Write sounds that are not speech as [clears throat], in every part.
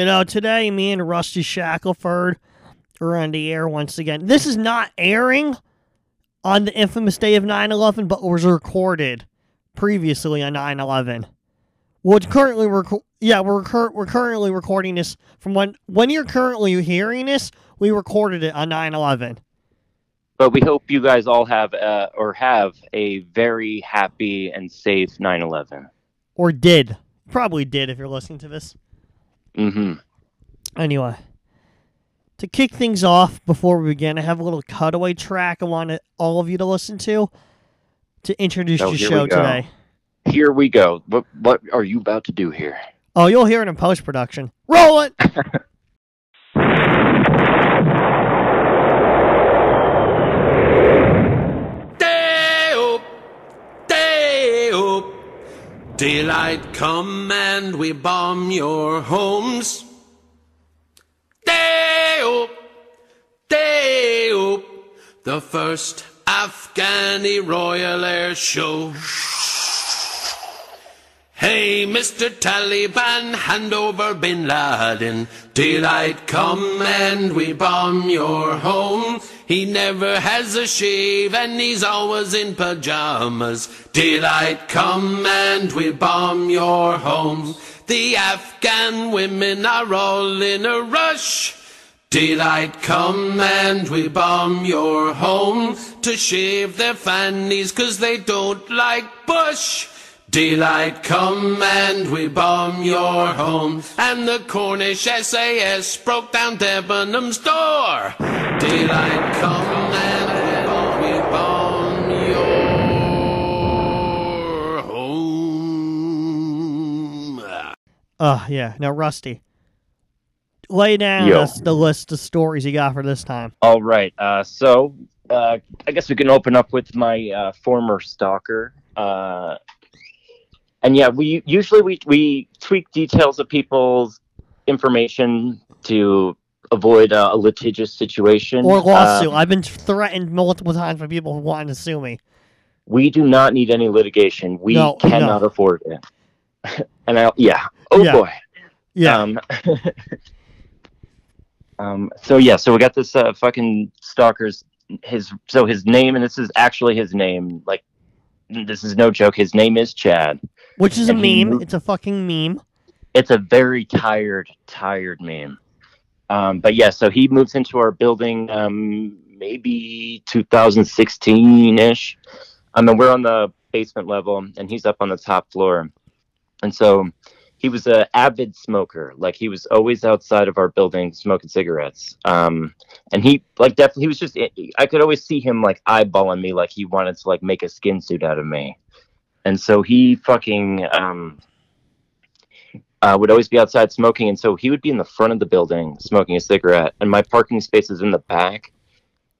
You know, today me and Rusty Shackleford are on the air once again. This is not airing on the infamous day of 9 11, but was recorded previously on 9 11. Well, currently reco- yeah, we're cur- we're currently recording this from when when you're currently hearing this, we recorded it on 9/11. But we hope you guys all have uh, or have a very happy and safe 9/11. Or did. Probably did if you're listening to this. Mm-hmm. Anyway, to kick things off before we begin, I have a little cutaway track I want all of you to listen to to introduce Oh, the show today. Here we go. What what are you about to do here? Oh, you'll hear it in post production. Roll it. [laughs] Day up, day up. Daylight come and we bomb your homes. Day up, day up. The first Afghani Royal Air Show. Hey, Mr. Taliban, hand over Bin Laden. Daylight come and we bomb your home. He never has a shave and he's always in pajamas. Daylight come and we bomb your home. The Afghan women are all in a rush. Daylight come and we bomb your home to shave their fannies 'cause they don't like Bush. Daylight come and we bomb your home and the Cornish SAS broke down Debenham's door. Daylight come and we bomb your home. Oh, yeah. Now, Rusty, lay down Yo. the, the list of stories you got for this time. All right. Uh, so uh, I guess we can open up with my uh, former stalker. Uh, and yeah, we usually we we tweak details of people's information to avoid uh, a litigious situation Or lawsuit. Uh, I've been threatened multiple times by people who want to sue me. we do not need any litigation. We No, cannot no. afford it. [laughs] and I, yeah. Oh Yeah. boy. Yeah. Um, [laughs] um, so yeah, so we got this uh, fucking stalker's his so his name and this is actually his name. Like this is no joke. His name is Chad. Which is a and he meme. moved- It's a fucking meme. It's a very tired, tired meme. Um, but yeah, so he moves into our building um, maybe 2016 ish. I mean, we're on the basement level, and he's up on the top floor. And so he was a avid smoker. Like he was always outside of our building smoking cigarettes. Um, and he like definitely he was just I could always see him like eyeballing me like he wanted to like make a skin suit out of me. And so he fucking um, uh, would always be outside smoking, and so he would be in the front of the building smoking a cigarette, and my parking space is in the back.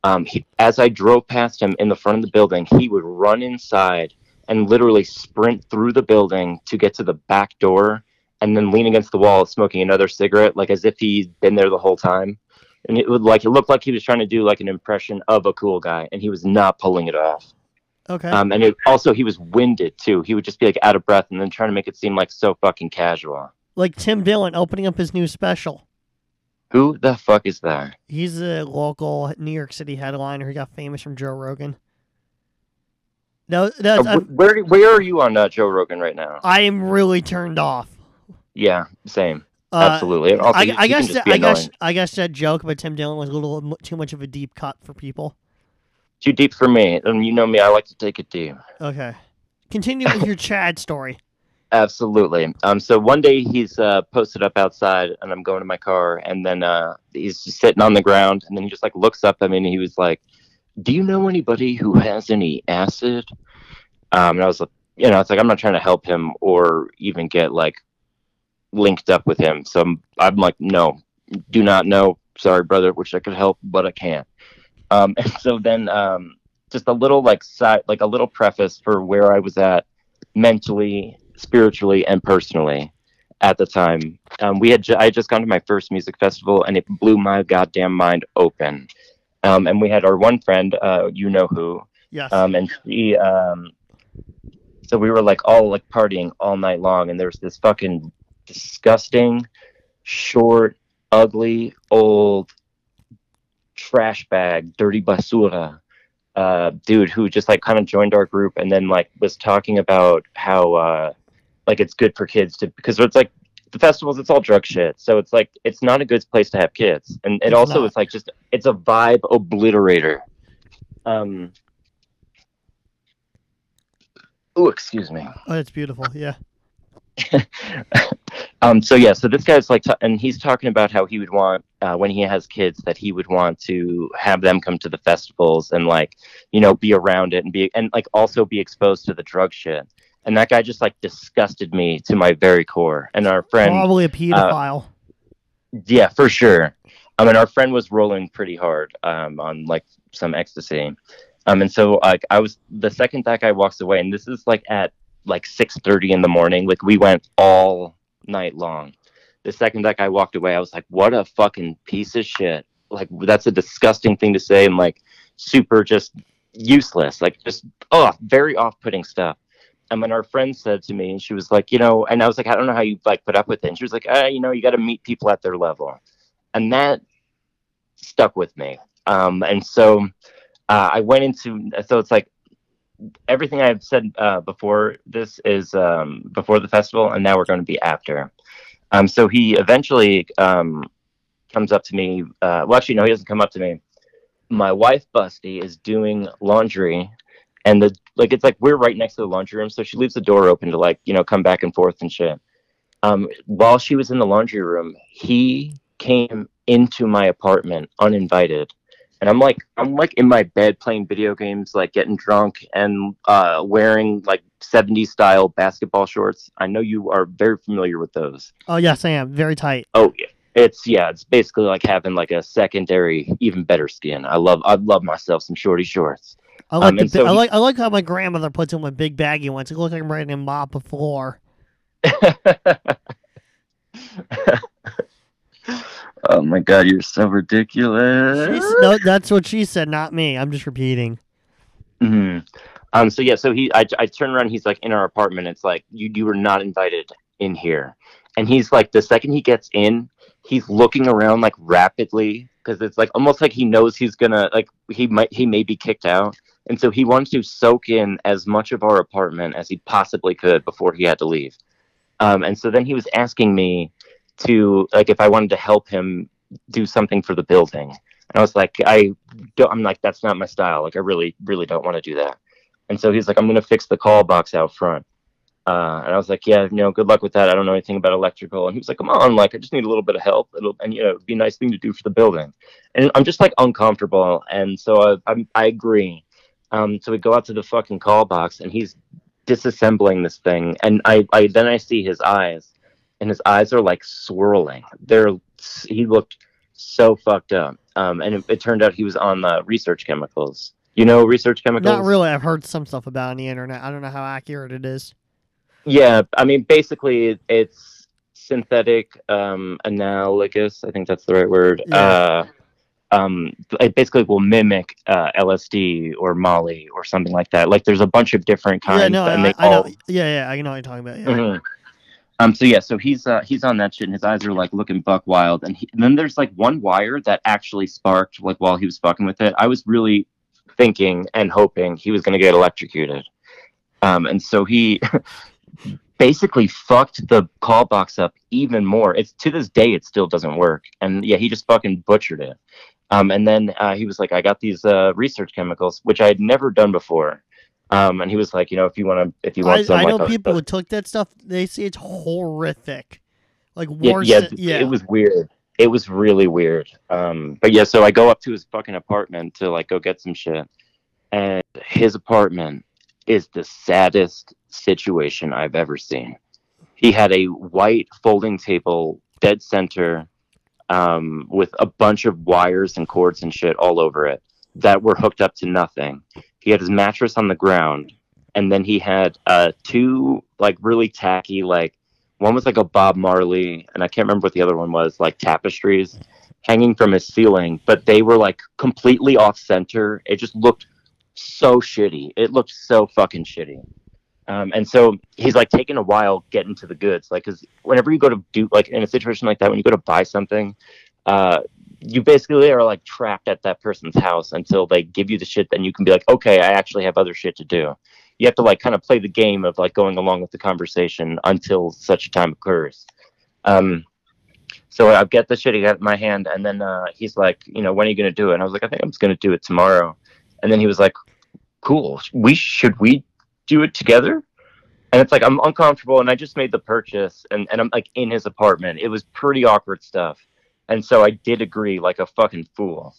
Um, he, as I drove past him in the front of the building, he would run inside and literally sprint through the building to get to the back door, and then lean against the wall smoking another cigarette, like as if he'd been there the whole time. And it would like it looked like he was trying to do like an impression of a cool guy, and he was not pulling it off. Okay. Um, and it, also he was winded too. He would just be like out of breath, and then trying to make it seem like so fucking casual. like Tim Dillon opening up his new special. Who the fuck is that? He's a local New York City headliner who got famous from Joe Rogan. No, that's, Uh, where where are you on uh, Joe Rogan right now? I am really turned off. Yeah, same. Uh, Absolutely. Also, I, I guess that, I guess. I guess that joke about Tim Dillon was a little too much of a deep cut for people. Too deep for me. And you know me, I like to take it deep. Okay, continue with your [laughs] Chad story. Absolutely. Um. So one day he's uh, posted up outside, and I'm going to my car, and then uh, he's just sitting on the ground, and then he just like looks up at me, and he was like, "Do you know anybody who has any acid?" Um. And I was like, you know, it's like I'm not trying to help him or even get like linked up with him. So I'm, I'm like, no, do not know. Sorry, brother. Wish I could help, but I can't. Um. [laughs] And so then um, just a little like side, like a little preface for where I was at mentally spiritually and personally at the time. Um, we had ju- I had just gone to my first music festival and it blew my goddamn mind open. Um, and we had our one friend, uh, you know who, Yes. um, and she, um, so we were like all like partying all night long, and there was this fucking disgusting, short, ugly, old trash bag, dirty basura uh, dude who just like kind of joined our group and then like was talking about how uh, like it's good for kids to because it's like the festivals it's all drug shit so it's like it's not a good place to have kids and it It's also not. it's like just it's a vibe obliterator um oh excuse me Oh, that's beautiful. Yeah. [laughs] um so yeah so this guy's like and he's talking about how he would want uh, when he has kids that he would want to have them come to the festivals and like you know be around it and be and like also be exposed to the drug shit. And that guy just like disgusted me to my very core. And our friend Probably a pedophile. yeah for sure. I mean our friend was rolling pretty hard um on like some ecstasy. Um and so like i was the second that guy walks away and this is like at like 6:30 in the morning. Like we went all night long. The second that guy walked away i was like what a fucking piece of shit. Like that's a disgusting thing to say and like super just useless. Like just oh very off-putting stuff. And when our friend said to me and she was like you know and i was like i don't know how you like put up with it. And she was like ah, you know you got to meet people at their level. And that stuck with me. Um and so uh, i went into so it's like everything i've said uh, before this is um before the festival and now we're going to be after. Um so he eventually um comes up to me uh well actually no he doesn't come up to me. My wife busty is doing laundry and the like it's like we're right next to the laundry room so she leaves the door open to like you know come back and forth and shit. Um while she was in the laundry room he came into my apartment uninvited and i'm like i'm like in my bed playing video games like getting drunk and uh wearing like 70s style basketball shorts i know you are very familiar with those Oh yes, I am. Very tight. oh yeah it's yeah it's basically like having like a secondary even better skin i love i love myself some shorty shorts I like Um, the, so I like I like how my grandmother puts in my big baggy ones. It looks like I'm ready to mop a floor. [laughs] [laughs] oh my god, you're so ridiculous. She's, no, that's what she said, not me. I'm just repeating. hmm Um. So yeah. So he, I, I turn around. He's like in our apartment. It's like you, you were not invited in here. And he's like, the second he gets in, he's looking around like rapidly because it's like almost like he knows he's gonna like he might he may be kicked out. And so he wants to soak in as much of our apartment as he possibly could before he had to leave. Um, and so then he was asking me to like if I wanted to help him do something for the building. And I was like, I don't, I'm like, that's not my style. Like, I really, really don't want to do that. And so he's like, I'm going to fix the call box out front. Uh, and I was like, yeah, you know, good luck with that. I don't know anything about electrical. And he was like, come on, like, I just need a little bit of help. It'll, and, you know, it'd be a nice thing to do for the building. And I'm just like uncomfortable. And so I, I'm, I agree. Um, so we go out to the fucking call box and he's disassembling this thing. And I, I, then I see his eyes and his eyes are like swirling. They're, he looked so fucked up. Um, and it, it turned out he was on the research chemicals. You know, research chemicals? Not really. I've heard some stuff about it on the internet. I don't know how accurate it is. Yeah, I mean, basically, it's synthetic um, analogous. I think that's the right word. Yeah. Uh, um, it basically will mimic uh, LSD or Molly or something like that. Like, there's a bunch of different kinds, yeah, no, I, I all. know. Yeah, yeah, I know what you're talking about. Yeah. Mhm. Um. So yeah. So he's uh, he's on that shit, and his eyes are like looking buck wild. And, he, and then there's like one wire that actually sparked like while he was fucking with it. I was really thinking and hoping he was gonna get electrocuted. Um. And so he [laughs] basically fucked the call box up even more. It's to this day it still doesn't work. And yeah, he just fucking butchered it. Um. And then uh, he was like, I got these uh, research chemicals, which I had never done before. Um, and he was like, you know, if you want to, if you want I, some, I know uh, people uh, who took that stuff. They say it's horrific. Like yeah, worse. yeah, than- yeah. it was weird. It was really weird. Um, but yeah, so I go up to his fucking apartment to like go get some shit, and his apartment is the saddest situation I've ever seen. He had a white folding table, dead center, um, with a bunch of wires and cords and shit all over it that were hooked up to nothing. He had his mattress on the ground, and then he had uh, two like really tacky like one was like a Bob Marley, and I can't remember what the other one was, like tapestries hanging from his ceiling, but they were like completely off center. It just looked so shitty. It looked so fucking shitty. Um, and so he's like taking a while getting to the goods, like because whenever you go to do like in a situation like that, when you go to buy something, uh, you basically are like trapped at that person's house until they give you the shit. Then you can be like, okay, I actually have other shit to do. You have to like kind of play the game of like going along with the conversation until such a time occurs. Um, so I get the shit he got in my hand, and then uh, he's like, you know, when are you gonna do it? And I was like, I think I'm just gonna do it tomorrow. And then he was like, cool. We should we do it together? And it's like I'm uncomfortable, and I just made the purchase, and, and I'm like in his apartment. It was pretty awkward stuff, and so I did agree like a fucking fool.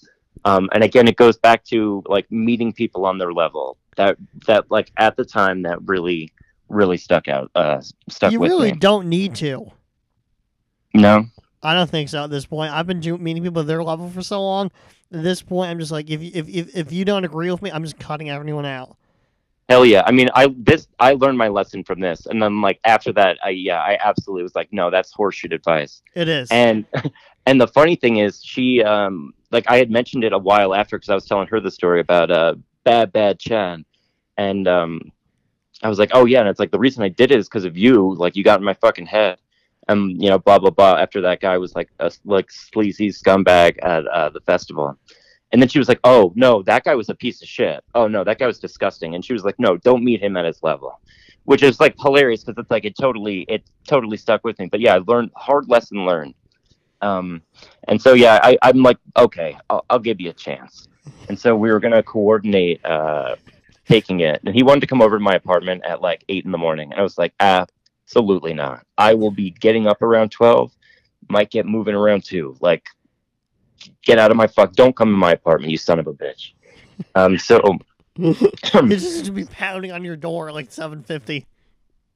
Um, and again, it goes back to like meeting people on their level. That that like at the time that really really stuck out uh, stuck You really me. don't need to. No, I don't think so at this point. I've been meeting people at their level for so long. At this point, I'm just like, if you, if, if if you don't agree with me, I'm just cutting everyone out. Hell yeah! I mean, I this I learned my lesson from this, and then like after that, I yeah, I absolutely was like, no, that's horseshit advice. It is. And [laughs] and the funny thing is, she um like I had mentioned it a while after because I was telling her the story about uh bad bad Chan, and um I was like, oh yeah, and it's like the reason I did it is because of you. Like you got in my fucking head, and you know blah blah blah. After that guy was like a like sleazy scumbag at uh, the festival. And then she was like, "Oh no, that guy was a piece of shit. Oh no, that guy was disgusting." And she was like, "No, don't meet him at his level," which is like hilarious because it's like it totally it totally stuck with me. But yeah, I learned hard lesson learned. Um, and so yeah, I, I'm like, okay, I'll, I'll give you a chance. And so we were gonna coordinate uh, taking it, and he wanted to come over to my apartment at like eight in the morning, and I was like, absolutely not. I will be getting up around twelve. Might get moving around too. Like, get out of my fuck. Don't come in my apartment, you son of a bitch. Um, so [laughs] He's just to be pounding on your door like 7:50.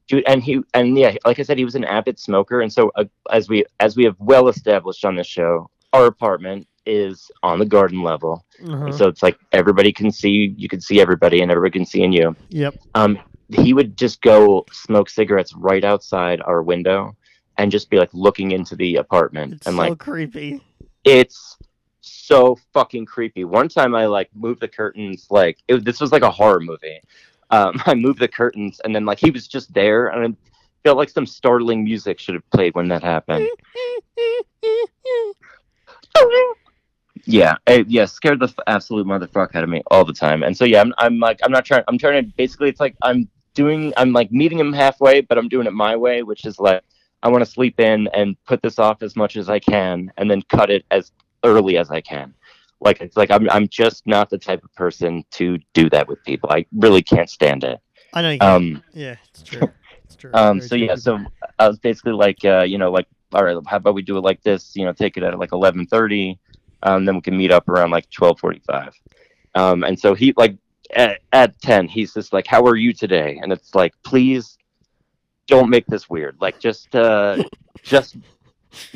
Dude and he and yeah like i said he was an avid smoker and so uh, as we as we have well established on this show our apartment is on the garden level Uh-huh. so it's like everybody can see you can see everybody and everybody can see in you Yep. um he would just go smoke cigarettes right outside our window and just be like looking into the apartment It's and so like creepy. it's so fucking creepy. One time I like moved the curtains like it, this was like a horror movie. Um, [laughs] I moved the curtains and then like he was just there and I felt like some startling music should have played when that happened. Yeah, it, yeah, scared the f- absolute motherfucker out of me all the time. And so yeah, I'm, I'm like I'm not trying. I'm trying to basically it's like I'm doing I'm like meeting him halfway, but I'm doing it my way, which is like I want to sleep in and put this off as much as I can, and then cut it as early as I can. Like it's like I'm I'm just not the type of person to do that with people. I really can't stand it. I know you. Um, yeah, it's true. [laughs] It's true. um, so yeah, so I was basically like, uh, you know, like, all right, how about we do it like this? You know, take it at like eleven thirty, um, then we can meet up around like twelve forty five. Um, and so he like at, at ten, he's just like, how are you today? And it's like, please don't make this weird. Like, just, uh, just,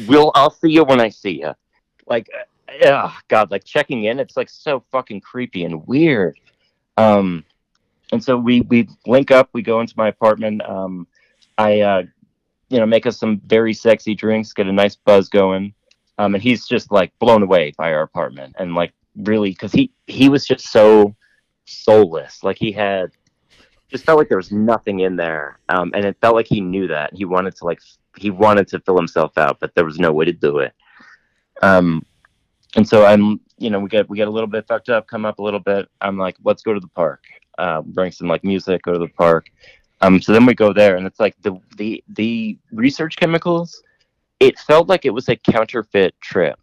we'll, I'll see you when I see you. Like, uh, God, like checking in, it's like so fucking creepy and weird. Um, and so we we link up. We go into my apartment. Um, I uh, you know make us some very sexy drinks, get a nice buzz going. Um, and he's just like blown away by our apartment and like really because he he was just so soulless. Like he had just felt like there was nothing in there. Um, and it felt like he knew that he wanted to like he wanted to fill himself out, but there was no way to do it. Um, and so I'm you know we get we get a little bit fucked up, come up a little bit. I'm like, let's go to the park uh, bring some like music, go to the park. Um, so then we go there, and it's like the the the research chemicals. It felt like it was a counterfeit trip.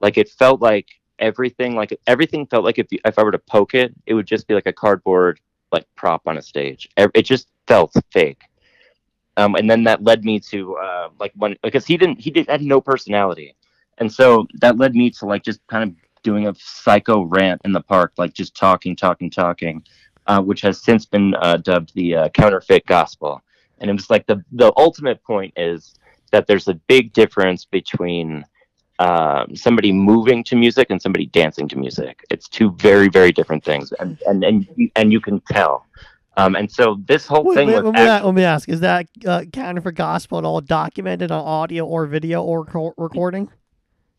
Like it felt like everything, like everything felt like if you, if I were to poke it, it would just be like a cardboard like prop on a stage. It just felt fake. Um, and then that led me to uh, like when because he didn't he did had no personality, and so that led me to like just kind of doing a psycho rant in the park, like just talking, talking, talking uh, which has since been uh, dubbed the uh, counterfeit gospel. And it was like the the ultimate point is that there's a big difference between um, somebody moving to music and somebody dancing to music. It's two very very different things, and and and you, and you can tell. Um, and so this whole Wait, thing wait, was let, me, act- let me ask: Is that uh, counterfeit gospel at all documented on audio or video or co- recording?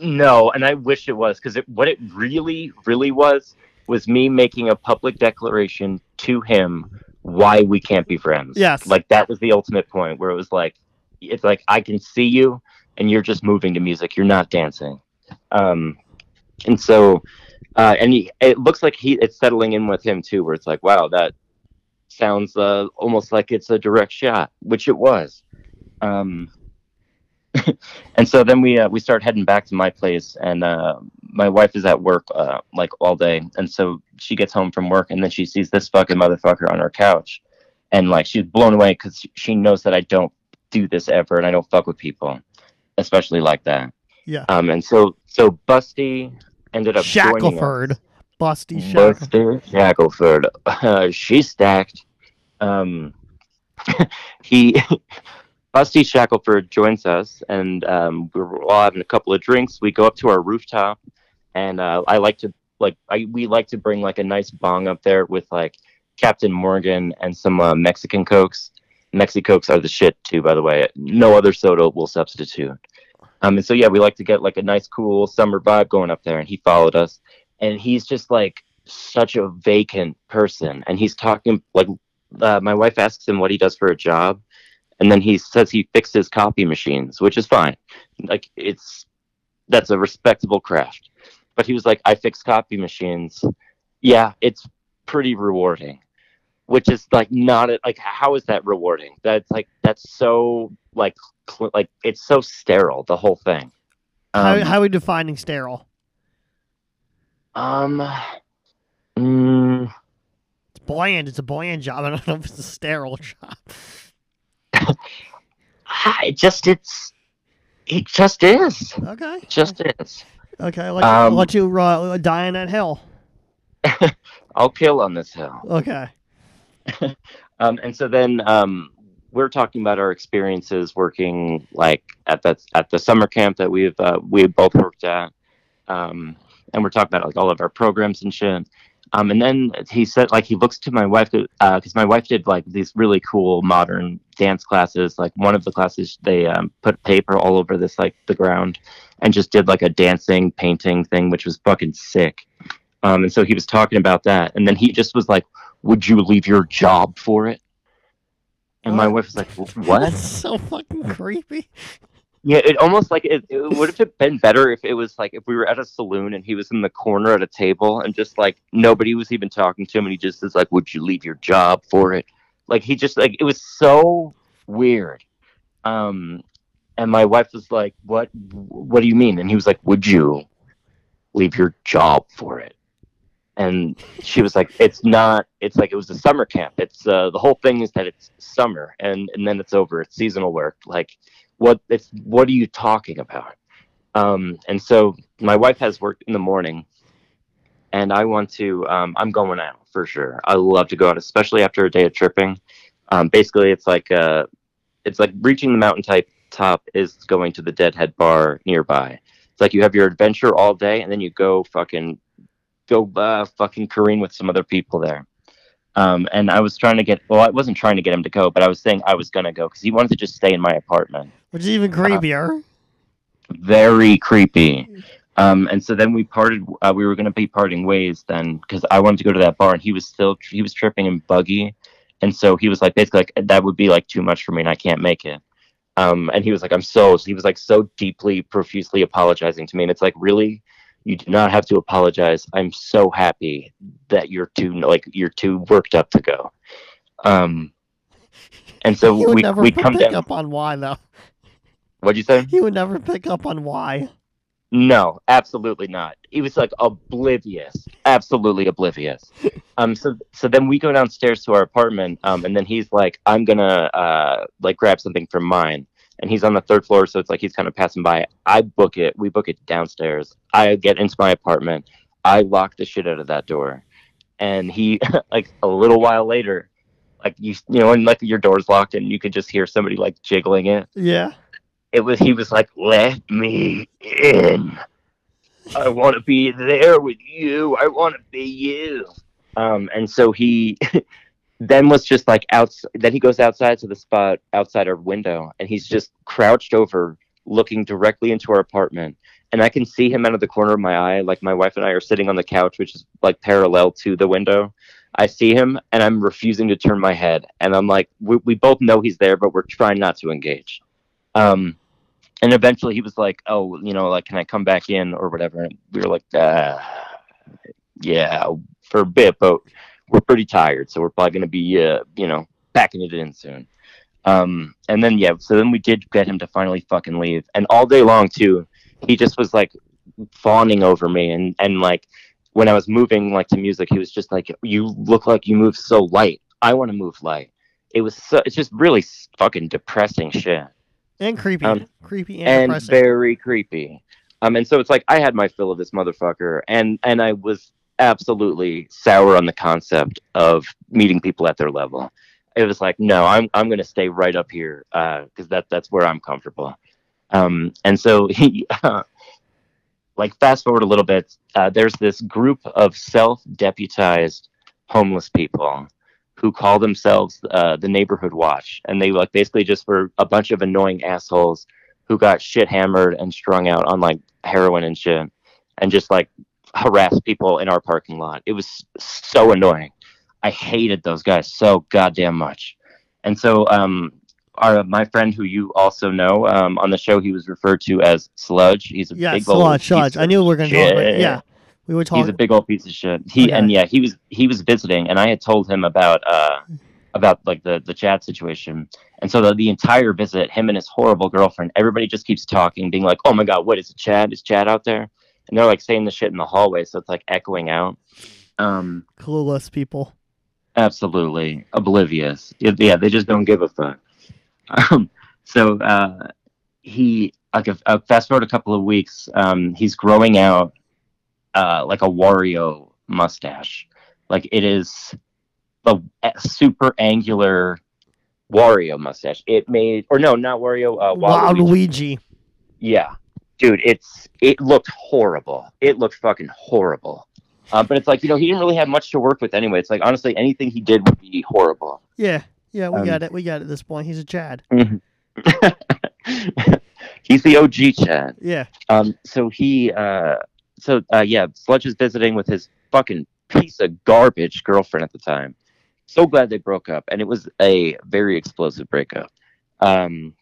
No, and I wish it was because it, what it really, really was was me making a public declaration to him why we can't be friends. Yes. Like that was the ultimate point where it was like, it's like I can see you and you're just moving to music. You're not dancing. Um, and so, uh, and he, it looks like he it's settling in with him too, where it's like, wow, that sounds uh, almost like it's a direct shot, which it was. Um, [laughs] and so then we uh, we start heading back to my place, and uh, my wife is at work uh, like all day, and so she gets home from work, and then she sees this fucking motherfucker on her couch, and like she's blown away because she knows that I don't do this ever, and I don't fuck with people, especially like that. Yeah. Um, and so so Busty ended up. Shackleford. Busty Shackleford. [laughs] Buster Shackleford. Uh, she's stacked. Um, [laughs] he, Busty Shackleford joins us, and um, we're all having a couple of drinks. We go up to our rooftop, and uh, I like to like I we like to bring like a nice bong up there with like Captain Morgan and some uh, Mexican cokes. Mexicokes are the shit too, by the way. No other soda will substitute. Um, and so yeah, we like to get like a nice, cool summer vibe going up there. And he followed us, and he's just like such a vacant person. And he's talking like uh, my wife asks him what he does for a job, and then he says he fixes copy machines, which is fine. Like it's that's a respectable craft. But he was like, I fix copy machines. Yeah, it's pretty rewarding. Which is like not a, like how is that rewarding? That's like that's so like cl- like it's so sterile the whole thing. How, Um, how are we defining sterile? um mm, It's bland. It's a bland job. [laughs] I don't know if it's a sterile job. [laughs] I just it's it just is. Okay. It just is. Okay. I'll let, Um, you, let you uh, die in that hill. [laughs] I'll kill on this hill. Okay. [laughs] Um, and so then um, we're talking about our experiences working like at that at the summer camp that we've uh, we both worked at, um, and we're talking about like all of our programs and shit. Um, and then he said like he looks to my wife because my wife did like these really cool modern dance classes. Like one of the classes they um, put paper all over this like the ground and just did like a dancing painting thing, which was fucking sick. Um, and so he was talking about that, and then he just was like, "Would you leave your job for it?" And my wife was like, "What?" [laughs] That's so fucking creepy. Yeah, it almost like it, it would have [laughs] been better if it was like if we were at a saloon and he was in the corner at a table and just like nobody was even talking to him and he just is like, "Would you leave your job for it?" Like he just like it was so weird. Um, and my wife was like, "What? What do you mean?" And he was like, "Would you leave your job for it?" And she was like, "It's not. It's like it was a summer camp. It's uh, the whole thing is that it's summer and and then it's over. It's seasonal work. Like." What it's what are you talking about? Um and so my wife has work in the morning and i want to um i'm going out for sure. I love to go out especially after a day of tripping. Um basically it's like uh it's like reaching the mountain type top is going to the deadhead bar nearby. It's like you have your adventure all day and then you go fucking go uh, fucking careen with some other people there. Um, and I was trying to get, well, I wasn't trying to get him to go, but I was saying I was to go because he wanted to just stay in my apartment Which is even creepier. very creepy. Um, and so then we parted. Uh, we were going to be parting ways then because I wanted to go to that bar, and he was still he was tripping and buggy, and so he was like basically like that would be like too much for me, and I can't make it. Um, and he was like, I'm so he was like so deeply profusely apologizing to me, and it's like really, you do not have to apologize. I'm so happy that you're too like you're too worked up to go. Um, and so [laughs] we we come down. up on why though. What'd you say? He would never pick up on why. No, absolutely not. He was like oblivious, absolutely oblivious. [laughs] Um, so so then we go downstairs to our apartment, um, and then he's like, "I'm gonna uh like grab something from mine," and he's on the third floor, so it's like he's kind of passing by. I book it, we book it downstairs. I get into my apartment, I lock the shit out of that door, and he [laughs] like a little while later, like you you know, and like your door's locked and you could just hear somebody like jiggling it Yeah. It was he was like let me in. I want to be there with you. I want to be you. Um and so he [laughs] then was just like out then he goes outside to the spot outside our window and he's just crouched over looking directly into our apartment. And i can see him out of the corner of my eye like my wife and i are sitting on the couch which is like parallel to the window. I see him and I'm refusing to turn my head. And I'm like, we, we both know he's there, but we're trying not to engage. Um, and eventually he was like, oh, you know, like, can I come back in or whatever? And we were like, uh, yeah, for a bit, but we're pretty tired. So we're probably going to be, uh, you know, packing it in soon. Um, and then, yeah, so then we did get him to finally fucking leave. And all day long, too, he just was like fawning over me and, and like, when I was moving like to music, he was just like, "You look like you move so light. I want to move light." It was so. It's just really fucking depressing shit And creepy. Um, creepy and, and very creepy. Um, and so it's like I had my fill of this motherfucker, and and I was absolutely sour on the concept of meeting people at their level. It was like, no, I'm I'm gonna stay right up here because that that's where I'm comfortable. Um, and so [laughs] he, [laughs] like, fast forward a little bit. Uh, there's this group of self-deputized homeless people who call themselves uh, the Neighborhood Watch, and they like basically just were a bunch of annoying assholes who got shit hammered and strung out on like heroin and shit, and just like harass people in our parking lot. It was so annoying. I hated those guys so goddamn much. And so, um, our my friend who you also know um, on the show, he was referred to as Sludge. He's a yeah, big sludge, sludge. I knew we were going to about. Yeah, we were talking. He's a big old piece of shit. He Okay. and yeah, he was he was visiting, and I had told him about uh about like the the Chad situation, and so the, the entire visit, him and his horrible girlfriend, everybody just keeps talking, being like, "Oh my god, what is it, Chad? Is Chad out there?" And they're like saying the shit in the hallway, so it's like echoing out. Um, Clueless people. absolutely oblivious. Yeah, yeah, they just don't give a fuck. Um, so uh, he like a, a fast forward a couple of weeks, um, he's growing out uh, like a Wario mustache. Like it is a, a super angular Wario mustache. It made or no, not Wario. Uh, Waluigi. Waluigi. Yeah, dude, it's it looked horrible. It looked fucking horrible. Uh, but it's like you know he didn't really have much to work with anyway. It's like honestly anything he did would be horrible. Yeah, yeah, we Um, got it. We got it at this point. He's a Chad. [laughs] He's the OG Chad. Yeah. Um, so he, uh, so uh, yeah, Sludge is visiting with his fucking piece of garbage girlfriend at the time. So glad they broke up, and it was a very explosive breakup. Um,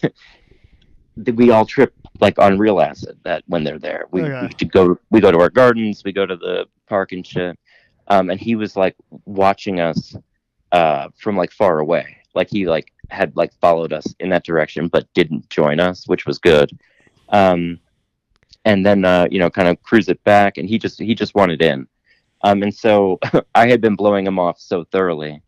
[laughs] we all trip like on real acid that when they're there. We, Okay. we go we go to our gardens, we go to the park and shit. Um, and he was like watching us uh, from like far away. Like he like had like followed us in that direction, but didn't join us, which was good. Um, and then uh, you know, kind of cruise it back, and he just he just wanted in. Um, and so [laughs] I had been blowing him off so thoroughly,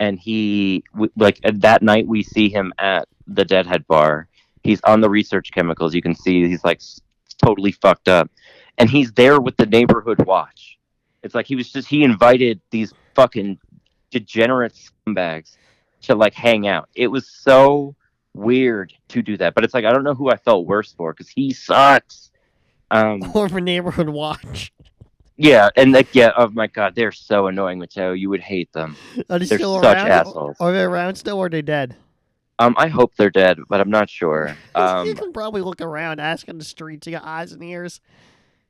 and he like that night we see him at the Deadhead bar. He's on the research chemicals. You can see he's like totally fucked up, and he's there with the neighborhood watch. It's like he was just he invited these fucking degenerate scumbags to like hang out. It was so weird to do that, but it's like I don't know who I felt worse for because he sucks. Um, [laughs] Or for neighborhood watch. yeah, and like yeah, oh my god, they're so annoying, Mateo. You would hate them. Are they They're still such around? assholes. Are they around still or are they dead? Um, I hope they're dead, but I'm not sure. [laughs] you Um, can probably look around, ask on the streets. You got eyes and ears.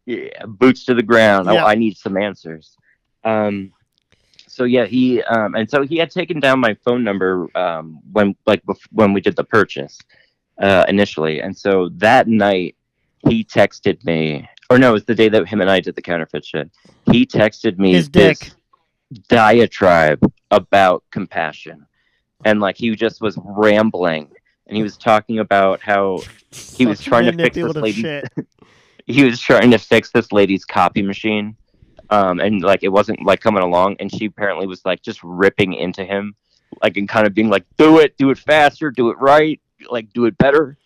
yeah, boots to the ground. Yeah. I, I need some answers. Um, so yeah, he um, and so he had taken down my phone number um, when like bef- when we did the purchase uh, initially, and so that night he texted me, or no, it was the day that him and I did the counterfeit shit. He texted me His this dick. diatribe about compassion, and like he just was rambling, and he was talking about how He was trying to fix this lady. [laughs] He was trying to fix this lady's copy machine um and like it wasn't like coming along and she apparently was like just ripping into him like and kind of being like do it do it faster do it right like do it better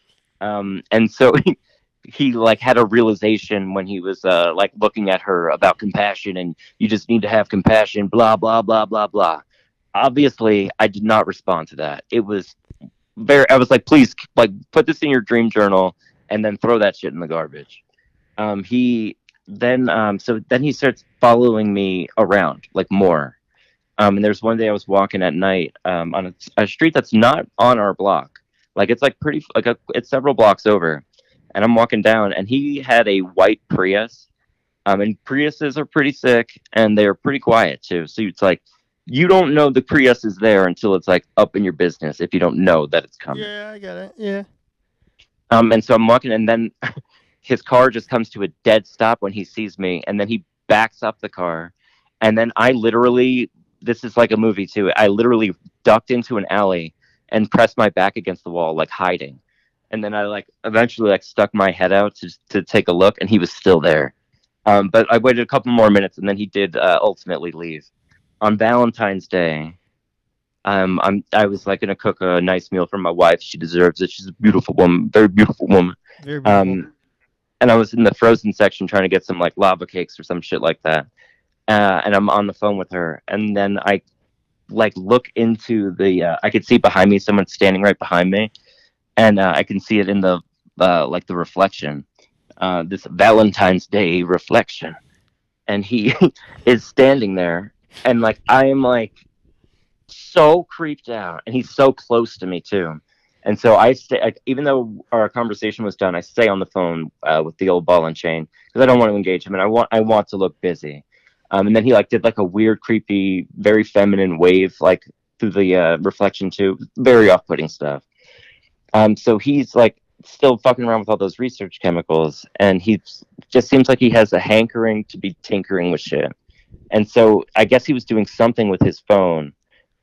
um and so [laughs] he, like had a realization when he was uh like looking at her about compassion and you just need to have compassion blah blah blah blah blah. Obviously i did not respond to that. It was very i was like please like put this in your dream journal and then throw that shit in the garbage. Um he then um so then he starts following me around like more. Um and there's one day i was walking at night um on a, a street that's not on our block. Like it's like pretty like a, it's several blocks over and i'm walking down and he had a white prius Um, and Priuses are pretty sick and they're pretty quiet too. So it's like you don't know the Prius is there until it's like up in your business if you don't know that it's coming. Yeah, I get it. Yeah. Um, and so I'm walking, and then [laughs] his car just comes to a dead stop when he sees me, and then he backs up the car, and then I literally, this is like a movie too. I literally ducked into an alley and pressed my back against the wall, like hiding, and then I like eventually like stuck my head out to to take a look, and he was still there. Um, but I waited a couple more minutes, and then he did uh, ultimately leave. On Valentine's Day, um, I'm I was like gonna cook a nice meal for my wife. She deserves it. She's a beautiful woman, very beautiful woman. Very beautiful. Um, and I was in the frozen section trying to get some like lava cakes or some shit like that. Uh, and I'm on the phone with her, and then I like look into the. Uh, I could see behind me someone standing right behind me, and uh, I can see it in the uh, like the reflection. Uh, this Valentine's Day reflection, and he [laughs] is standing there, and like I am like so creeped out, and he's so close to me too. And so I stay, like, even though our conversation was done, I stay on the phone uh, with the old ball and chain because I don't want to engage him, and I want I want to look busy. Um, and then he like did like a weird, creepy, very feminine wave like through the uh, reflection too, very off-putting stuff. Um, so he's like still fucking around with all those research chemicals, and he just seems like he has a hankering to be tinkering with shit. And so I guess he was doing something with his phone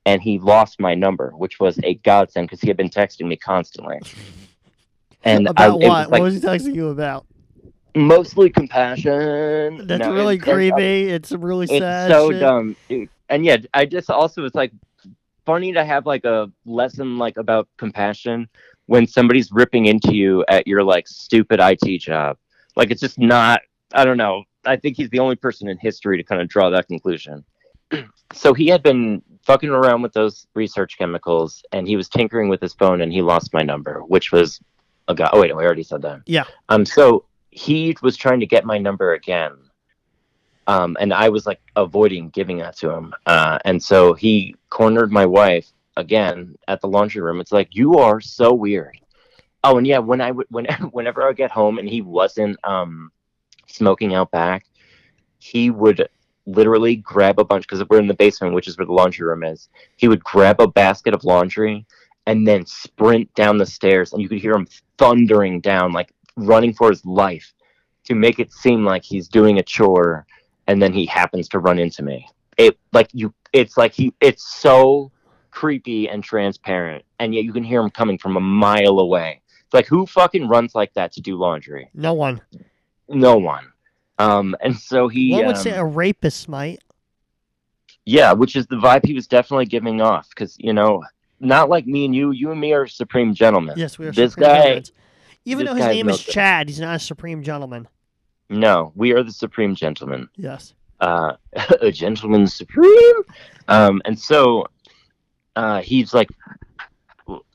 and he lost my number, which was a godsend because he had been texting me constantly. [laughs] And about I, what? was, like, what was he texting you about? mostly compassion. That's No, really it's- it's- creepy. It's really sad. It's so shit. dumb, dude. And yeah, I just also it's like funny to have like a lesson like about compassion when somebody's ripping into you at your like stupid IT job. Like it's just not. I don't know. I think he's the only person in history to kind of draw that conclusion. [clears throat] so he had been fucking around with those research chemicals, and he was tinkering with his phone, and he lost my number, which was a guy. Oh wait, we already said that. Yeah. Um. So he was trying to get my number again, um, and I was like avoiding giving that to him. Uh, and so he cornered my wife again at the laundry room. It's like you are so weird. Oh, and yeah, when I would when [laughs] whenever I get home and he wasn't um smoking out back, he would literally grab a bunch because we're in the basement, which is where the laundry room is. He would grab a basket of laundry and then sprint down the stairs, and you could hear him thundering down, like running for his life, to make it seem like he's doing a chore, and then he happens to run into me. It like you, it's like he, it's so creepy and transparent, and yet you can hear him coming from a mile away. It's like who fucking runs like that to do laundry? No one. No one. Um, and so he, One would um, say a rapist might. yeah, which is the vibe he was definitely giving off, because you know, not like me and you. You and me are supreme gentlemen. Yes, we are. This guy-. Even this though his name is good. Chad, he's not a supreme gentleman. No, we are the supreme gentlemen. Yes. uh, [laughs] a gentleman supreme. Um, and so uh, he's like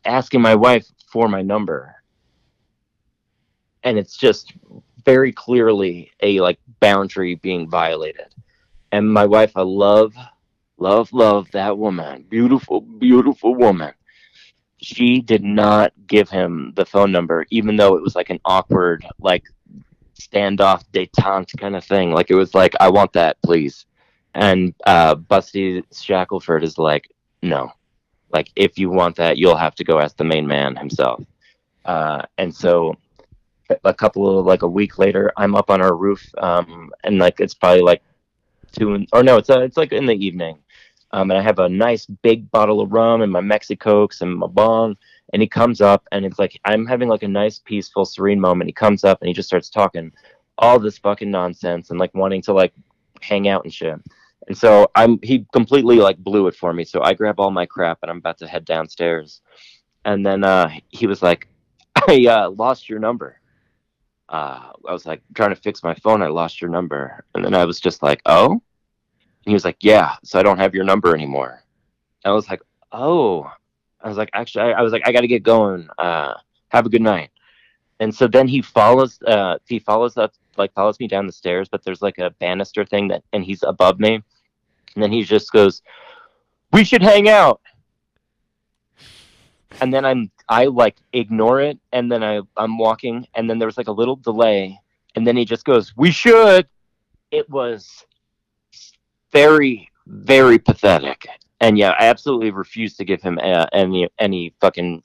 asking my wife for my number, and it's just very clearly a like boundary being violated. And my wife, I love, love, love that woman, beautiful, beautiful woman. She did not give him the phone number, even though it was like an awkward, like standoff detente kind of thing. Like it was like, I want that, please. And uh, Busty Shackleford is like, no. Like if you want that, you'll have to go ask the main man himself. Uh, and so a couple of like a week later, I'm up on our roof, um, and like it's probably like two in, or no, it's uh, it's like in the evening. Um, and I have a nice big bottle of rum and my Mexicokes and my bong. And he comes up and it's like I'm having like a nice, peaceful, serene moment. He comes up and he just starts talking all this fucking nonsense and like wanting to like hang out and shit. And so I'm he completely like blew it for me. So I grab all my crap and I'm about to head downstairs. And then uh he was like, [laughs] I uh, lost your number. Uh, I was like trying to fix my phone. I lost your number. And then I was just like, oh. And he was like, yeah. So I don't have your number anymore. And I was like, oh. I was like, actually, I, I was like, I got to get going. Uh, have a good night. And so then he follows. Uh, he follows up, like follows me down the stairs. But there's like a banister thing that, and he's above me. And then he just goes, "We should hang out." And then I'm, I like ignore it, and then I, I'm walking, and then there's like a little delay, and then he just goes, "We should," it was very, very pathetic. And yeah, I absolutely refused to give him uh, any any fucking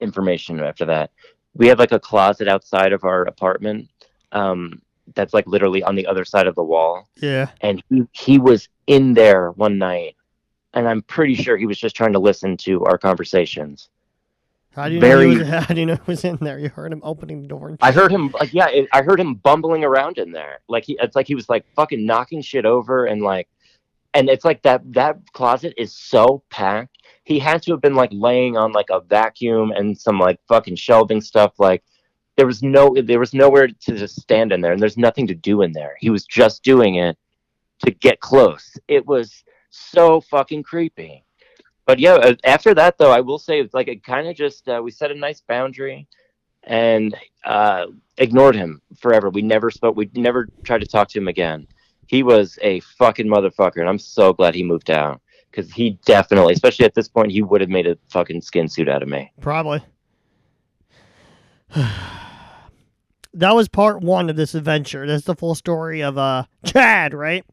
information after that. We have like a closet outside of our apartment um, that's like literally on the other side of the wall, Yeah. and he he was in there one night, and I'm pretty sure he was just trying to listen to our conversations. How do you know he was, [laughs] how do you know he was in there? You heard him opening the door. And I heard him like yeah, it, I heard him bumbling around in there. Like he, it's like he was like fucking knocking shit over and like, and it's like that that closet is so packed. He had to have been like laying on like a vacuum and some like fucking shelving stuff. Like there was no there was nowhere to just stand in there, and there's nothing to do in there. He was just doing it to get close. It was so fucking creepy. But yeah, uh, after that though, I will say it's like it kind of just uh, we set a nice boundary and uh, ignored him forever. We never spoke. We never tried to talk to him again. He was a fucking motherfucker, and I'm so glad he moved out because he definitely, especially at this point, he would have made a fucking skin suit out of me. Probably. That was part one of this adventure. That's the full story of uh Chad, right?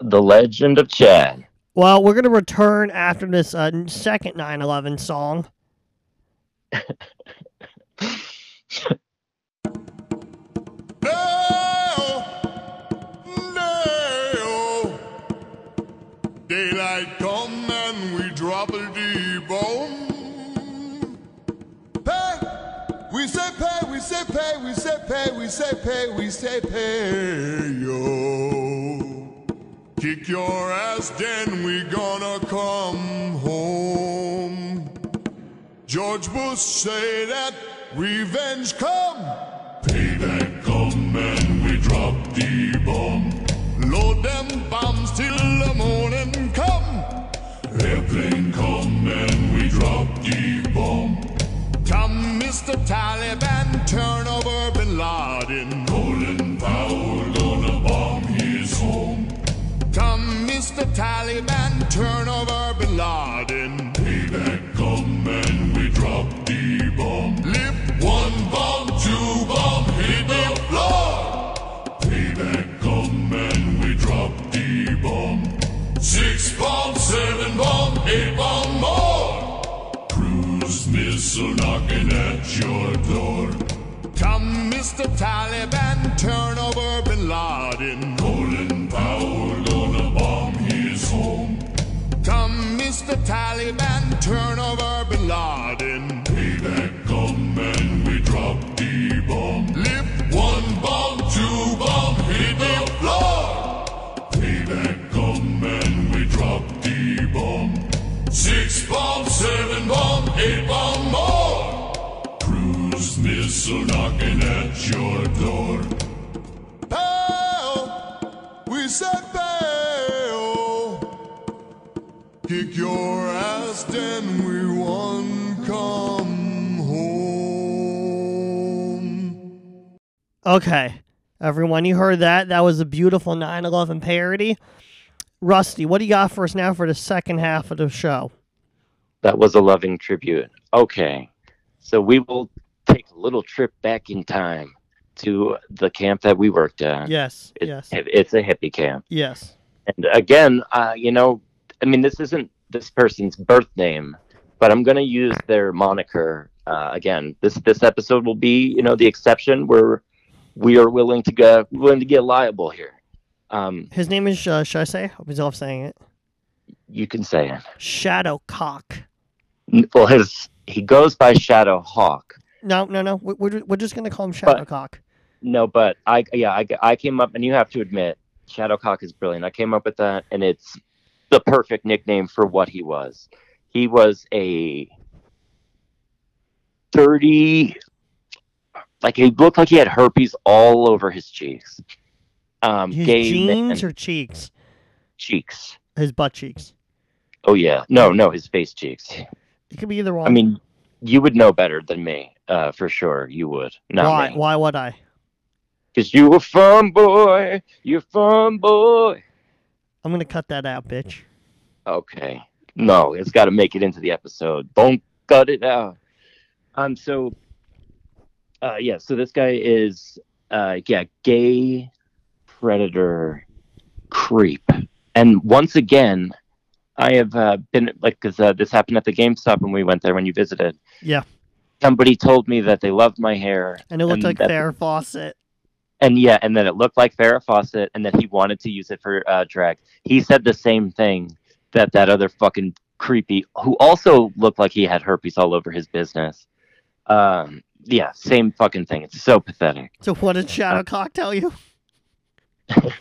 The Legend of Chad. Well, we're gonna return after this uh, second 9/11 song. Daylight come and we drop a D-bomb. Pay, we say pay, we say pay, we say pay, we say pay, we say pay, yo. Kick your ass, then we gonna come home. George Bush say that revenge come. Payback come and we drop the bomb. Load them bombs till the morning come. Airplane come and we drop the bomb. Mr. Taliban, turn over Bin Laden. Colin Powell gonna bomb his home. Come, Mr. Taliban, turn over Bin Laden. Payback come and we drop the bomb. Lift one bomb, two bomb, hit the floor. Payback come and we drop the bomb. Six bomb, seven bomb, eight bomb. Missile knocking at your door. Come, Mr. Taliban, turn over Bin Laden. Colin Powell gonna bomb his home. Come, Mr. Taliban, turn over Bin Laden. Payback come and we drop the bomb. Lift one bomb, two bomb, hit the floor. Payback come and we drop the bomb. Six bomb, seven bomb, eight bomb missile knocking at your door. Pow! We said pow! Kick your ass, then we won. Come home. Okay, everyone, you heard that. That was a beautiful 9/11 parody. Rusty, what do you got for us now for the second half of the show? That was a loving tribute. Okay, so we will take a little trip back in time to the camp that we worked at. Yes, It- yes, It's a hippie camp. yes. And again, uh, you know, I mean, this isn't this person's birth name, but I'm going to use their moniker. Uh, again, this this episode will be, you know, the exception where we are willing to go willing to get liable here. Um, His name is, uh, should I say? I hope he's off saying it. you can say it. Shadow Cock. Well, his he goes by Shadow Hawk. No, no, no. we- We're, we're just going to call him Shadow Cock. No, but I yeah I, I came up and you have to admit Shadowcock is brilliant. I came up with that and it's the perfect nickname for what he was. He was a dirty like he looked like he had herpes all over his cheeks. Um His gay jeans or cheeks? cheeks. His butt cheeks. Oh yeah. No, no, his face cheeks. It could be either one. I mean, you would know better than me, uh, for sure. You would. Not why? me. Why would I? Because you a fun boy. You're a fun boy. I'm going to cut that out, bitch. Okay. No, it's got to make it into the episode. Don't cut it out. Um. So. Uh. Yeah. So this guy is. Uh. Yeah. Gay. predator creep. And once again, I have uh, been like because uh, this happened at the GameStop when we went there when you visited. Yeah. Somebody told me that they loved my hair, And it looked like that- Farrah Fawcett. and yeah, and then it looked like Farrah Fawcett, and that he wanted to use it for uh, drag. He said the same thing that that other fucking creepy, who also looked like he had herpes all over his business. Um, yeah, same fucking thing. It's so pathetic. So what did Shadowcock tell you? [laughs]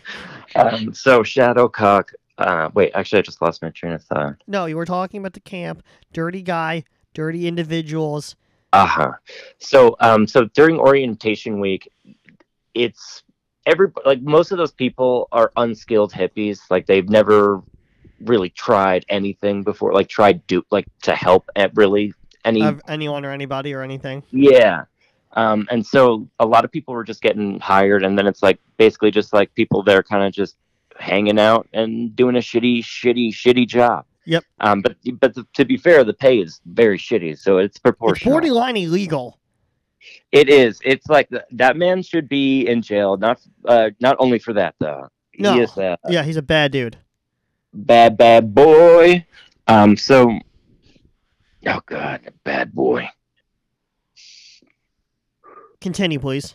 Um, so Shadowcock. Uh, wait, actually, I just lost my train of thought. No, you were talking about the camp, dirty guy, dirty individuals. Uh huh. So, um, so during orientation week, it's every like most of those people are unskilled hippies. Like they've never really tried anything before. Like tried do like to help at really any. of anyone or anybody or anything. yeah. Um, and so a lot of people were just getting hired, and then it's like basically just like people that are kind of just hanging out and doing a shitty, shitty, shitty job. Yep. Um, but but to be fair, the pay is very shitty, so it's It's proportional. borderline illegal. It is. It's like th- that man should be in jail. Not uh, not only for that though. No. He is Yeah, he's a bad dude. bad bad boy. Um. So. Oh God, a bad boy. Continue, please.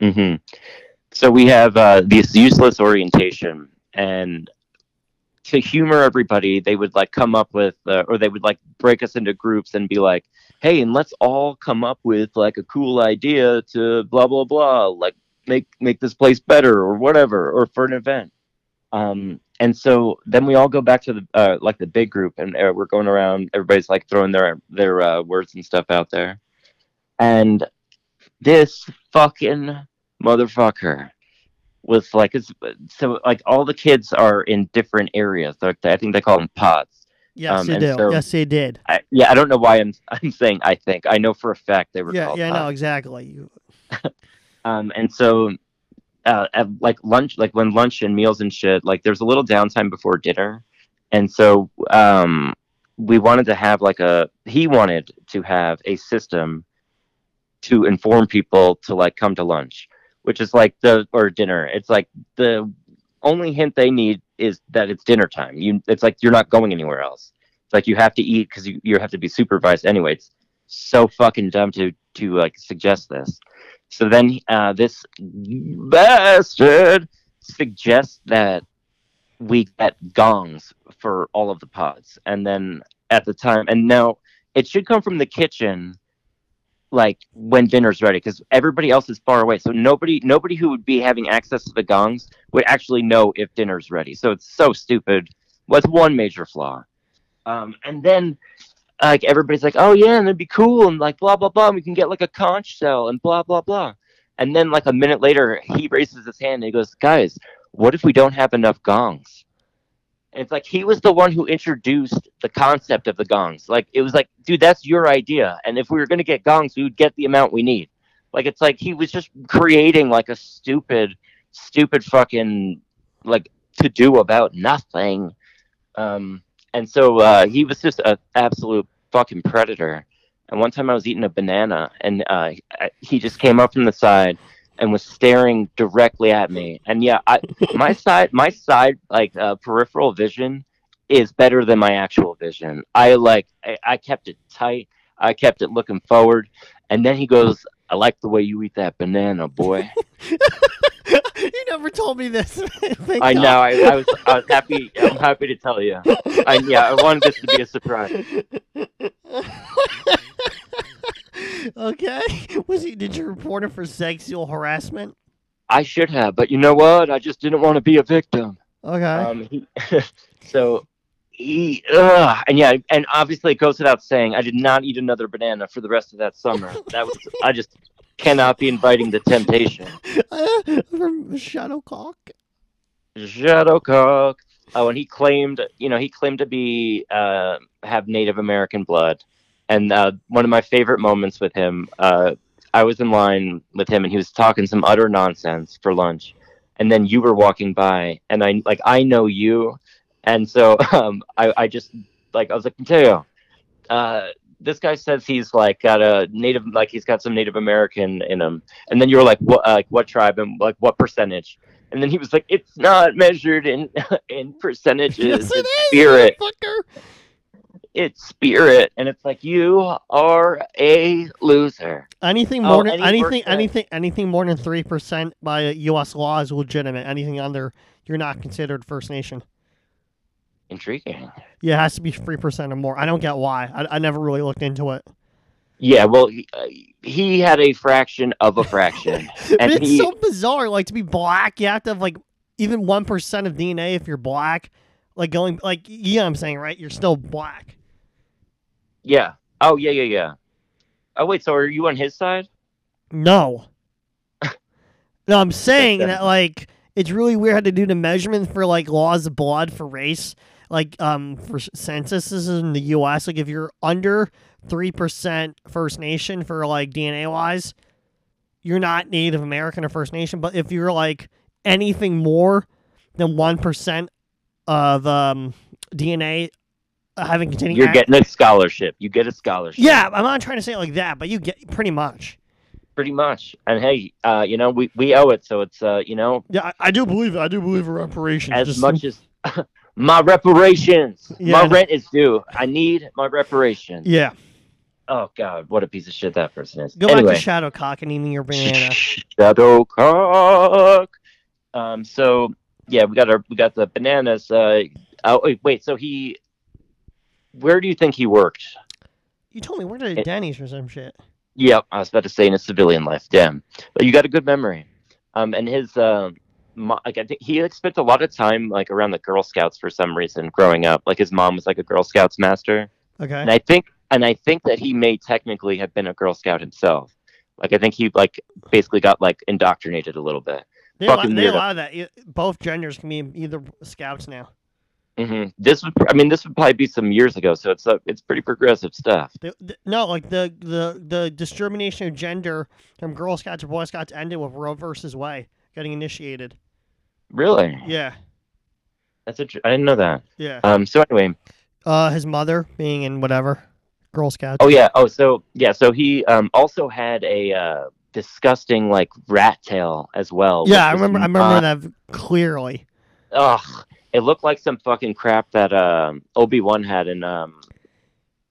hmm So we have uh, this useless orientation, and to humor everybody, they would like come up with, uh, or they would like break us into groups and be like, "Hey, and let's all come up with like a cool idea to blah blah blah, like make make this place better or whatever, or for an event." Um, and so then we all go back to the uh, like the big group, and uh, we're going around. Everybody's like throwing their their uh, words and stuff out there, and this fucking motherfucker was like it's so like all the kids are in different areas. They're, I think they call them pods. Yes, Um, they do. so- yes, they did. I, yeah, I don't know why I'm [laughs] I'm saying I think I know for a fact they were Yeah, yeah, pods. no, exactly. You, [laughs] Um, and so, uh, at like lunch, like when lunch and meals and shit, like there's a little downtime before dinner, and so um, we wanted to have like a he wanted to have a system to inform people to like come to lunch, which is like the or dinner. It's like the only hint they need is that it's dinner time. You, it's like you're not going anywhere else. It's like you have to eat because you you have to be supervised anyway. It's so fucking dumb to to like suggest this. So then uh, this bastard suggests that we get gongs for all of the pods. And then at the time, and now it should come from the kitchen, like when dinner's ready, because everybody else is far away. So nobody, nobody who would be having access to the gongs would actually know if dinner's ready. So it's so stupid. Was one major flaw. Um, and then like everybody's like, oh yeah, and it'd be cool, and like blah blah blah, and we can get like a conch shell and blah blah blah. And then like a minute later, he raises his hand and he goes, guys, what if we don't have enough gongs? And it's like he was the one who introduced the concept of the gongs. Like it was like, dude, that's your idea. And if we were gonna get gongs, we would get the amount we need. Like it's like he was just creating like a stupid, stupid fucking like to do about nothing. Um, and so uh, he was just an absolute fucking predator. And one time I was eating a banana, and uh, he just came up from the side and was staring directly at me. And yeah, I, [laughs] my side, my side, like uh, peripheral vision, is better than my actual vision. I like, I, I kept it tight. I kept it looking forward. And then he goes, "I like the way you eat that banana, boy." [laughs] you never told me this. [laughs] I know. I, I was, I was happy. I'm happy to tell you. I, yeah, I wanted this to be a surprise. Okay. [laughs] Was he? Did you report him for sexual harassment? I should have, but you know what? I just didn't want to be a victim. Okay. Um, he, [laughs] so he, ugh, and yeah, and obviously it goes without saying, I did not eat another banana for the rest of that summer. That was, [laughs] I just cannot be inviting the temptation. Uh, from Shadowcock. Shadowcock. Oh, and he claimed, you know, he claimed to be uh, have Native American blood. And uh, one of my favorite moments with him, uh, I was in line with him, and he was talking some utter nonsense for lunch. And then you were walking by, and I like I know you, and so [laughs] um, I, I just like I was like Mateo, uh, this guy says he's like got a native like he's got some Native American in him, and then you were like what uh, like what tribe and like what percentage, And then he was like, "It's not measured in [laughs] in percentages. Yes, it it's is, spirit. It's spirit." And it's like, "You are a loser." Anything Oh, more than any anything, anything, anything more than three percent by U.S. law is legitimate. Anything under, you're not considered First Nation. Intriguing. Yeah, it has to be three percent or more. I don't get why. I, I never really looked into it. Yeah, well, he, uh, he had a fraction of a fraction, [laughs] and it's he so bizarre. Like to be black, you have to have like even one percent of DNA if you're black. Like going, like you know what I'm saying, right? You're still black. Yeah. Oh yeah, yeah, yeah. Oh wait, so are you on his side? No. [laughs] no, I'm saying that like it's really weird how to do the measurement for like laws of blood for race, like um for censuses in the U.S. Like if you're under three percent First Nation for like DNA wise, you're not Native American or First Nation. But if you're like anything more than one percent of um DNA having containing You're ac- getting a scholarship. You get a scholarship. yeah, I'm not trying to say it like that, but you get pretty much. pretty much. And hey, uh, you know, we we owe it, so it's uh, you know, Yeah, I, I do believe it. I do believe in reparations. as Just- much as [laughs] my reparations, Yeah, my rent is due. I need my reparations. Yeah. Oh God, what a piece of shit that person is. Go anyway, back to Shadowcock and eating your banana. [laughs] Shadowcock. Um. So yeah, we got our we got the bananas. Uh. Oh wait, wait. So he, where do you think he worked? You told me we're at It- Denny's or some shit. Yep, I was about to say in his civilian life. Damn, but you got a good memory. Um, and his um, mo- like I think he like, spent a lot of time like around the Girl Scouts for some reason growing up. Like his mom was like a Girl Scouts master, Okay. and I think and I think that he may technically have been a Girl Scout himself. Like I think he like basically got like indoctrinated a little bit. They allow, they allow that. Both genders can be either scouts now. Hmm This would I mean this would probably be some years ago, so it's uh, it's pretty progressive stuff. They, th- no, like the, the the discrimination of gender from Girl Scouts or Boy Scouts ended with Roe versus Wade getting initiated. Really, Yeah, that's a, I didn't know that. yeah. Um. So anyway, Uh, his mother being in whatever Girl Scouts. Oh yeah. Oh, so yeah. So he um also had a uh, disgusting like rat tail as well. yeah. I remember. I not- remember that clearly. Ugh, it looked like some fucking crap that um Obi Wan had in um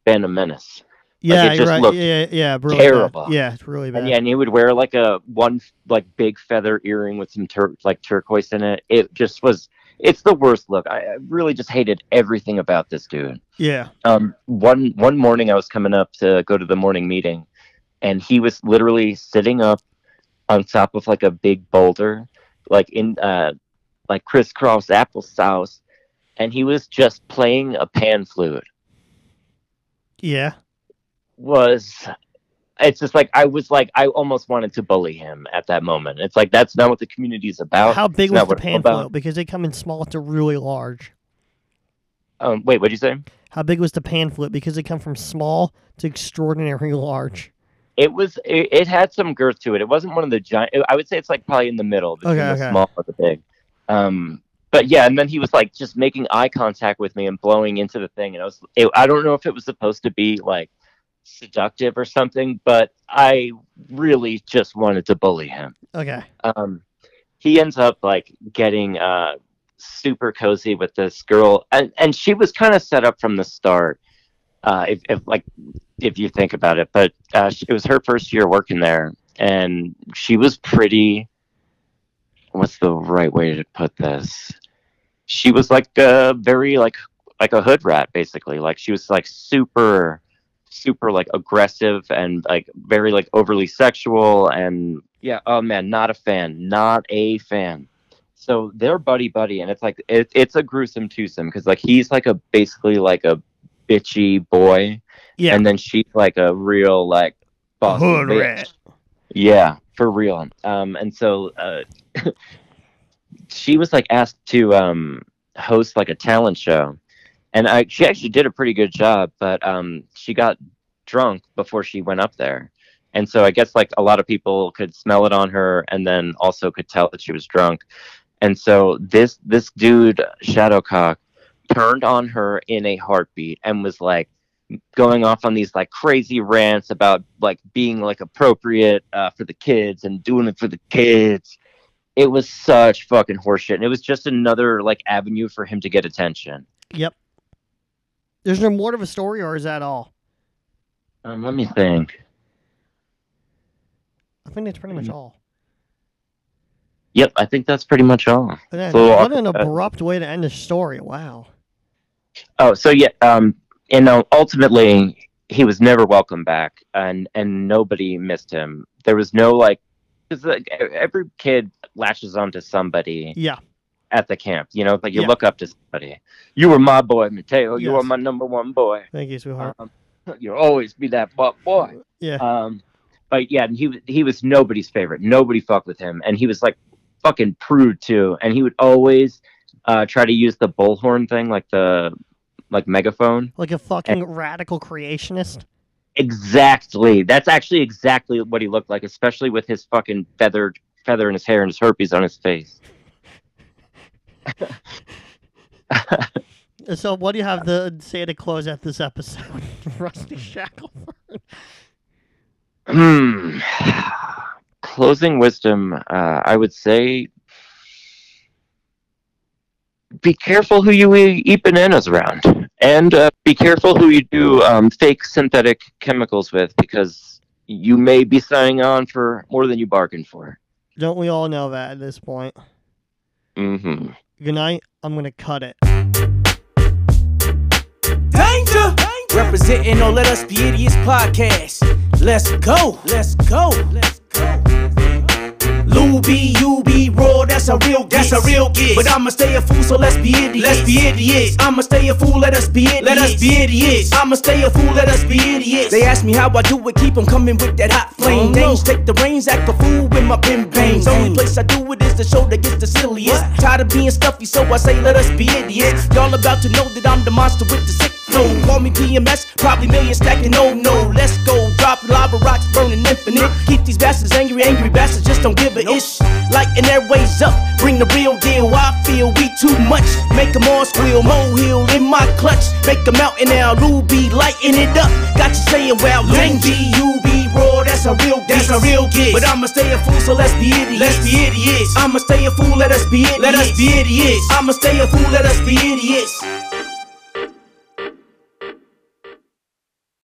Phantom Menace. Yeah, it just right. looked Yeah, yeah, really terrible. Bad. Yeah, it's really bad. And yeah, and he would wear like a one like big feather earring with some tur- like turquoise in it. It just was. It's the worst look. I, I really just hated everything about this dude. yeah. um one one morning i was coming up to go to the morning meeting and he was literally sitting up on top of like a big boulder like in uh like crisscross applesauce and he was just playing a pan flute Yeah. was it's just like i was like i almost wanted to bully him at that moment it's like that's not what the community is about How big It's was the pan flute? Because they come in small to really large. um wait what'd you say How big was the pan flute? Because they come from small to extraordinary large. It was. It, it had some girth to it. It wasn't one of the giant. I would say it's like probably in the middle between Okay, the small and the big. Um, but yeah, and then he was like just making eye contact with me and blowing into the thing, and I was. It, I don't know if it was supposed to be like seductive or something, but I really just wanted to bully him. Okay. Um, he ends up like getting uh super cozy with this girl, and and she was kind of set up from the start. Uh, if, if like if you think about it, but uh, she- it was her first year working there, and she was pretty. What's the right way to put this? She was like a very like like a hood rat, basically. Like she was like super, super like aggressive and like very like overly sexual and yeah. Oh man, not a fan, not a fan. So they're buddy buddy, and it's like it, it's a gruesome twosome because like he's like a basically like a bitchy boy, Yeah. and then she's like a real like bossy Hood rat. Yeah, for real. Um, and so uh, she was like asked to um host like a talent show, and I she actually did a pretty good job, but um she got drunk before she went up there, and so I guess like a lot of people could smell it on her, and then also could tell that she was drunk, and so this this dude Shadowcock turned on her in a heartbeat and was like going off on these like crazy rants about like being like appropriate uh, for the kids and doing it for the kids. It was such fucking horseshit. And it was just another like avenue for him to get attention. Yep. There's no more to the story, or is that all? Um, let me think. I think that's pretty much all. Yep, I think that's pretty much all. Then, So, what an uh, abrupt way to end the story. Wow. Oh, so yeah, um, you know, ultimately he was never welcome back, and and nobody missed him. There was no like, because like, every kid latches onto somebody Yeah. at the camp. You know, like you Yeah. look up to somebody. You were my boy, Mateo. You were my number one boy. Thank you, sweetheart. Um, you'll always be that butt boy. yeah. Um, but yeah, and he was- he was nobody's favorite. Nobody fucked with him, and he was like fucking prude too. And he would always uh, try to use the bullhorn thing, like the like megaphone. like a fucking radical creationist. Exactly. That's actually exactly what he looked like, especially with his fucking feathered feather in his hair and his herpes on his face. [laughs] So, what do you have to say to close out this episode, [laughs] Rusty Shackleford? Hmm. [sighs] Closing wisdom, uh, I would say be careful who you eat bananas around. And uh, be careful who you do um, fake synthetic chemicals with because you may be signing on for more than you bargained for. Don't we all know that at this point? Mm-hmm. Good night. I'm gonna cut it. Danger! Representing on Let Us Be Idiots podcast. Let's go. Let's go. Let's go. Lou B, you be raw, that's a real That's a real gig. But I'ma stay a fool, so let's be idiots. Let's be idiots. I'ma stay a fool, let us be idiots. Let us be idiots. I'ma stay a fool, let us be idiots. They ask me how I do it, keep 'em coming with that hot flame. Oh, Dames take the reins, act a fool with my pin bangs. Mm. Only place I do it is the show that gets the silliest. Tired of being stuffy, so I say let us be idiots. Y'all about to know that I'm the monster with the sick flow. Call me PMS, probably million stacking, no, no. Let's go, drop lava rocks, burning infinite. Keep these bastards angry, angry bastards just don't give a ish. Lighting their ways up, bring the real deal. I feel we too much. Make 'em all squeal, molehill in my clutch. Make Make 'em out in our Ruby, lighting it up. Got you saying, well, danger, you be raw, that's a real gig. That's a real gig. But I'ma stay a fool, so let's be idiots. Let's be idiots. I'ma stay a fool, let us be idiots. Let us be idiots. I'ma stay a fool, let us be idiots.